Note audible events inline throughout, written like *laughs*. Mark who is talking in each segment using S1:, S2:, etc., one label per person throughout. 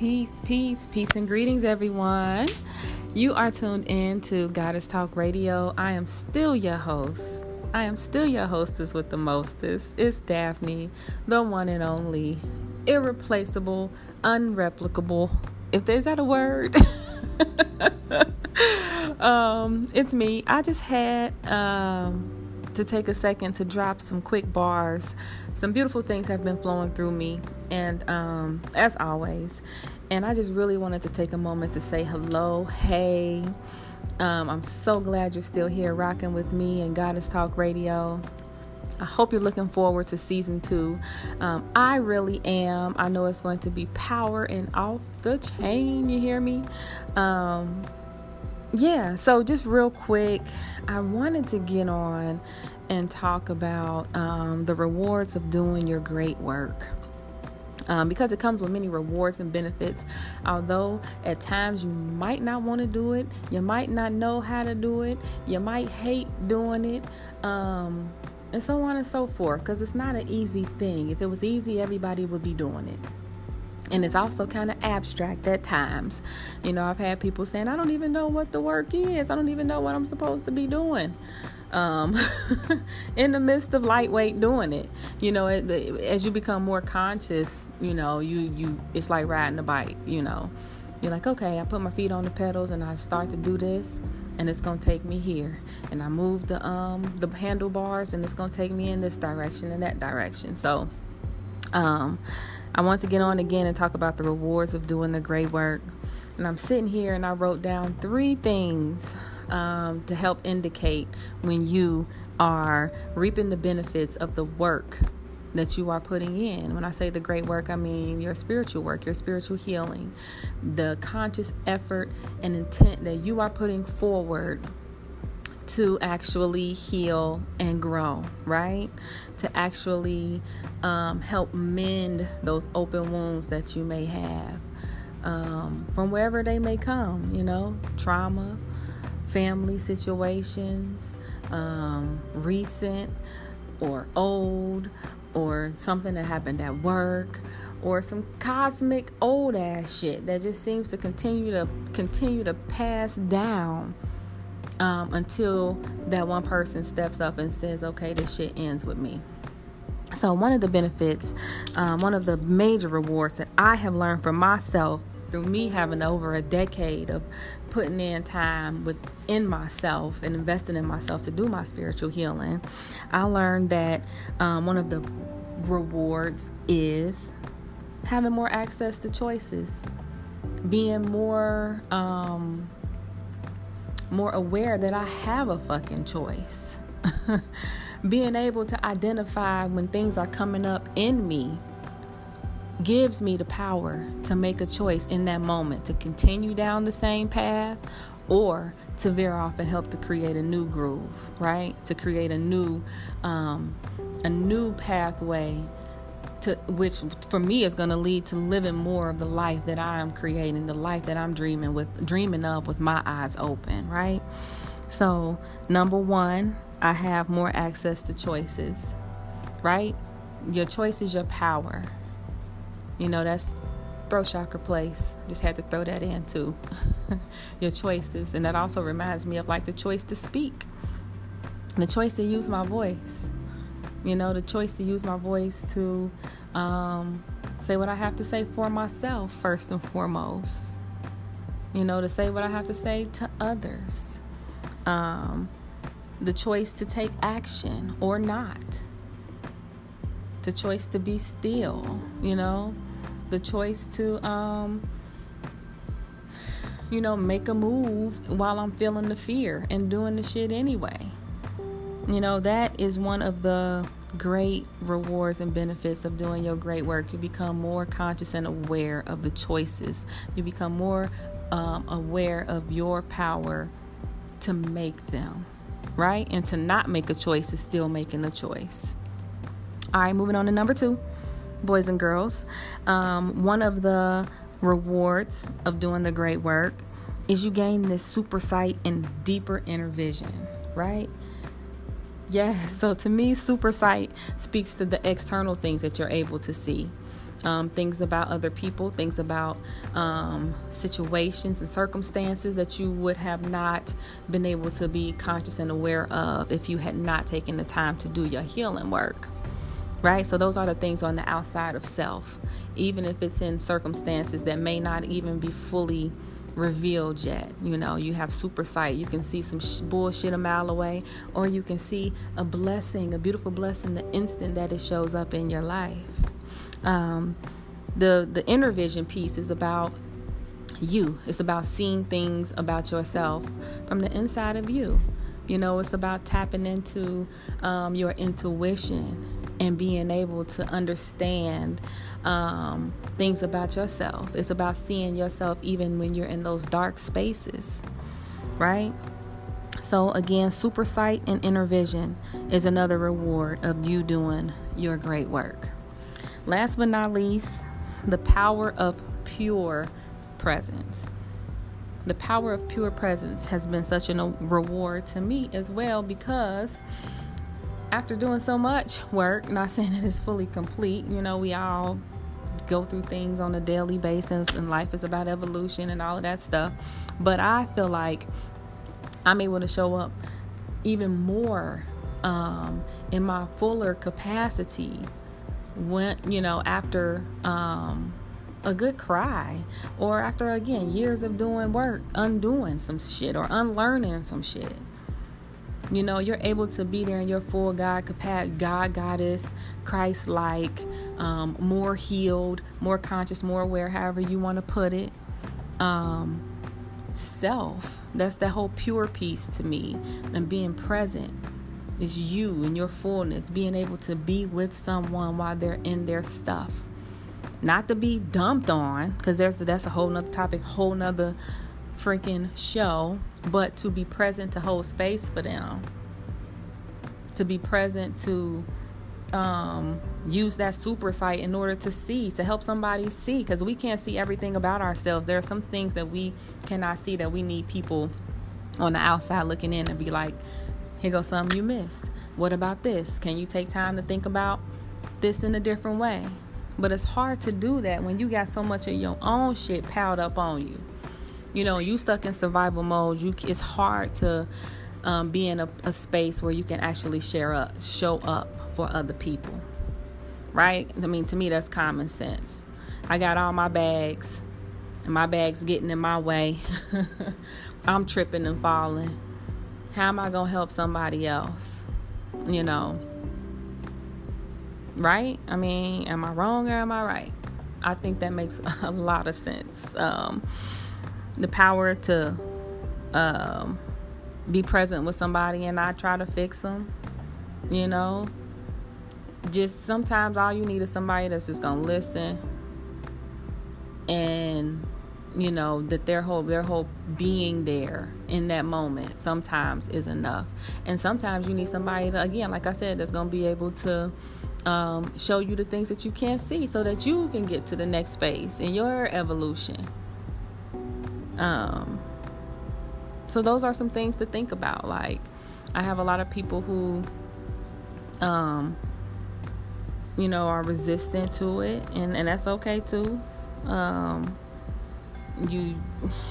S1: Peace, peace, peace, and greetings, everyone. You are tuned in to Goddess Talk Radio. I am still your host. I am still your hostess with the mostest. It's Daphne, the one and only, irreplaceable, unreplicable. If there's that a word, *laughs* um, it's me. I just had um, to take a second to drop some quick bars. Some beautiful things have been flowing through me, and um, as always, and I just really wanted to take a moment to say hello, hey. Um, I'm so glad you're still here rocking with me and Goddess Talk Radio. I hope you're looking forward to season two. Um, I really am. I know it's going to be power and off the chain. You hear me? Um, yeah, so just real quick, I wanted to get on and talk about um, the rewards of doing your great work. Um, because it comes with many rewards and benefits. Although at times you might not want to do it, you might not know how to do it, you might hate doing it, um, and so on and so forth. Because it's not an easy thing. If it was easy, everybody would be doing it and it's also kind of abstract at times. You know, I've had people saying, I don't even know what the work is, I don't even know what I'm supposed to be doing. Um, *laughs* in the midst of lightweight doing it, you know, it, as you become more conscious, you know, you you it's like riding a bike. You know, you're like, okay, I put my feet on the pedals and I start to do this, and it's gonna take me here, and I move the um the handlebars, and it's gonna take me in this direction and that direction. So, um I want to get on again and talk about the rewards of doing the great work. And I'm sitting here and I wrote down three things um, to help indicate when you are reaping the benefits of the work that you are putting in. When I say the great work, I mean your spiritual work, your spiritual healing, the conscious effort and intent that you are putting forward to actually heal and grow, right? To actually um, help mend those open wounds that you may have um, from wherever they may come, you know, trauma, family situations, um, recent or old, or something that happened at work or some cosmic old ass shit that just seems to continue to continue to pass down um, until that one person steps up and says, okay, this shit ends with me. So, one of the benefits, um, one of the major rewards that I have learned for myself through me having over a decade of putting in time within myself and investing in myself to do my spiritual healing, I learned that um, one of the rewards is having more access to choices, being more um, more aware that I have a fucking choice. *laughs* Being able to identify when things are coming up in me gives me the power to make a choice in that moment to continue down the same path or to veer off and help to create a new groove, right? To create a new um, a new pathway to which for me is going to lead to living more of the life that I am creating, the life that I'm dreaming with dreaming of with my eyes open, right? So, number 1, I have more access to choices. Right? Your choice is your power. You know, that's throat chakra place. Just had to throw that in too. *laughs* your choices. And that also reminds me of like the choice to speak. The choice to use my voice you know, the choice to use my voice to um, say what I have to say for myself, first and foremost. You know, to say what I have to say to others. Um, the choice to take action or not. The choice to be still, you know, the choice to, um, you know, make a move while I'm feeling the fear and doing the shit anyway. You know, that is one of the great rewards and benefits of doing your great work. You become more conscious and aware of the choices. You become more um, aware of your power to make them, right? And to not make a choice is still making a choice. All right, moving on to number two, boys and girls. Um, one of the rewards of doing the great work is you gain this super sight and deeper inner vision, right? Yeah, *laughs* so to me, super sight speaks to the external things that you're able to see. um, things about other people, things about um, situations and circumstances that you would have not been able to be conscious and aware of if you had not taken the time to do your healing work. Right? So, those are the things on the outside of self, even if it's in circumstances that may not even be fully revealed yet. You know, you have super sight. You can see some sh- bullshit a mile away, or you can see a blessing, a beautiful blessing, the instant that it shows up in your life. Um, the the inner vision piece is about you. It's about seeing things about yourself from the inside of you. You know, it's about tapping into um, your intuition and being able to understand um, things about yourself. It's about seeing yourself even when you're in those dark spaces, right? So, again, super sight and inner vision is another reward of you doing your great work. Last but not least, the power of pure presence. The power of pure presence has been such a reward to me as well because after doing so much work, not *laughs* saying that it's fully complete, you know, we all go through things on a daily basis and life is about evolution and all of that stuff. But I feel like I'm able to show up even more um, in my fuller capacity when, you know, after um, a good cry or after, again, years of doing work, undoing some shit or unlearning some shit. You know, you're able to be there in your full God capacity, God goddess, Christ like, um, more healed, more conscious, more aware, however you want to put it. Um, self. That's the whole pure piece to me. And being present is you and your fullness, being able to be with someone while they're in their stuff. Not to be dumped on, because there's that's a whole nother topic, whole nother freaking show, but to be present to hold space for them, to be present to um, use that super sight in order to see, to help somebody see, because we can't see everything about ourselves. There are some things that we cannot see that we need people on the outside looking in and be like, here goes something you missed. What about this? Can you take time to think about this in a different way? But it's hard to do that when you got so much of your own shit piled up on you you know you stuck in survival mode you it's hard to um, be in a, a space where you can actually share up show up for other people right? I mean to me that's common sense. I got all my bags and my bags getting in my way. *laughs* I'm tripping and falling. How am i gonna help somebody else you know? Right? I mean am i wrong or am i right? I think that makes *laughs* a lot of sense. Um, the power to um, be present with somebody and not try to fix them. You know, just sometimes all you need is somebody that's just gonna listen and you know that their whole their whole being there in that moment sometimes is enough and sometimes you need somebody to, again like i said that's going to be able to um, show you the things that you can't see so that you can get to the next space in your evolution um, so those are some things to think about. Like, I have a lot of people who, um, you know, are resistant to it, and and that's okay too. Um, you,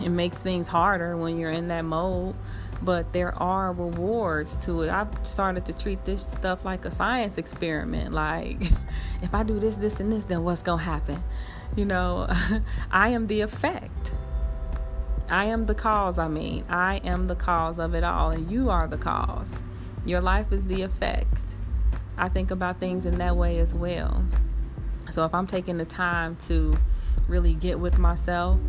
S1: it makes things harder when you're in that mode but there are rewards to it. I've started to treat this stuff like a science experiment. Like, *laughs* if I do this, this, and this, then what's gonna happen? You know, *laughs* I am the effect. I am the cause, I mean. I am the cause of it all, and you are the cause. Your life is the effect. I think about things in that way as well. So if I'm taking the time to really get with myself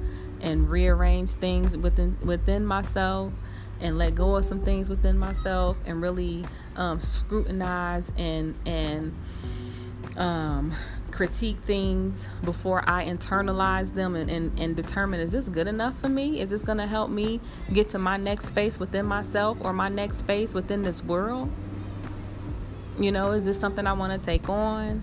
S1: and rearrange things within within myself and let go of some things within myself and really um, scrutinize and and um, critique things before I internalize them and, and, and determine is this good enough for me? Is this going to help me get to my next space within myself or my next space within this world? You know, is this something I want to take on?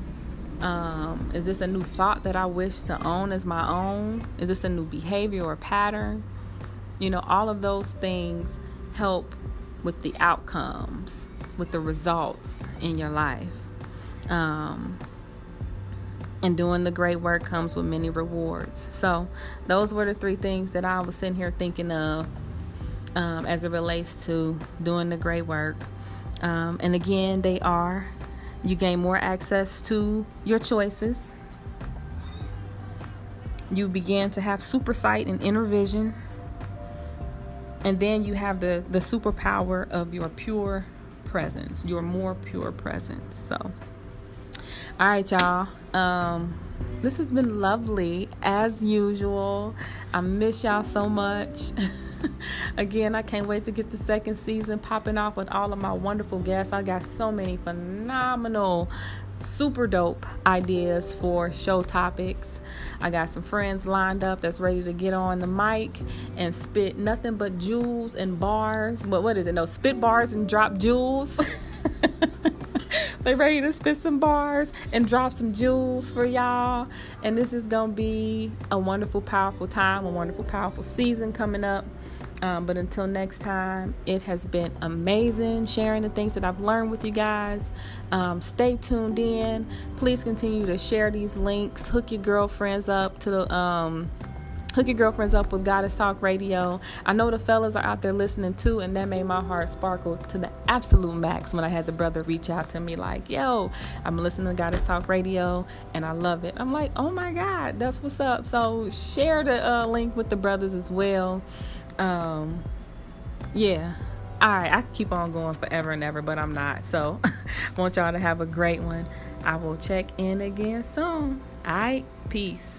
S1: Um, is this a new thought that I wish to own as my own? Is this a new behavior or pattern? You know, all of those things help with the outcomes, with the results in your life. Um, and doing the great work comes with many rewards. So, those were the three things that I was sitting here thinking of um, as it relates to doing the great work. Um, and again, they are you gain more access to your choices. You begin to have super sight and inner vision. And then you have the, the superpower of your pure presence, your more pure presence. So, all right, y'all. Um, this has been lovely as usual. I miss y'all so much. *laughs* Again, I can't wait to get the second season popping off with all of my wonderful guests. I got so many phenomenal, super dope ideas for show topics. I got some friends lined up that's ready to get on the mic and spit nothing but jewels and bars. But what is it? No, spit bars and drop jewels. *laughs* they ready to spit some bars and drop some jewels for y'all. And this is gonna be a wonderful, powerful time, a wonderful, powerful season coming up. Um, but until next time, it has been amazing sharing the things that I've learned with you guys. Um, stay tuned in. Please continue to share these links. Hook your girlfriends up to the. Um, hook your girlfriends up with Goddess Talk Radio. I know the fellas are out there listening too, and that made my heart sparkle to the absolute max when I had the brother reach out to me like, "Yo, I'm listening to Goddess Talk Radio, and I love it." I'm like, "Oh my God, that's what's up!" So share the uh, link with the brothers as well. Um, yeah. All right, I keep on going forever and ever, but I'm not. So, I *laughs* want y'all to have a great one. I will check in again soon. All right, peace.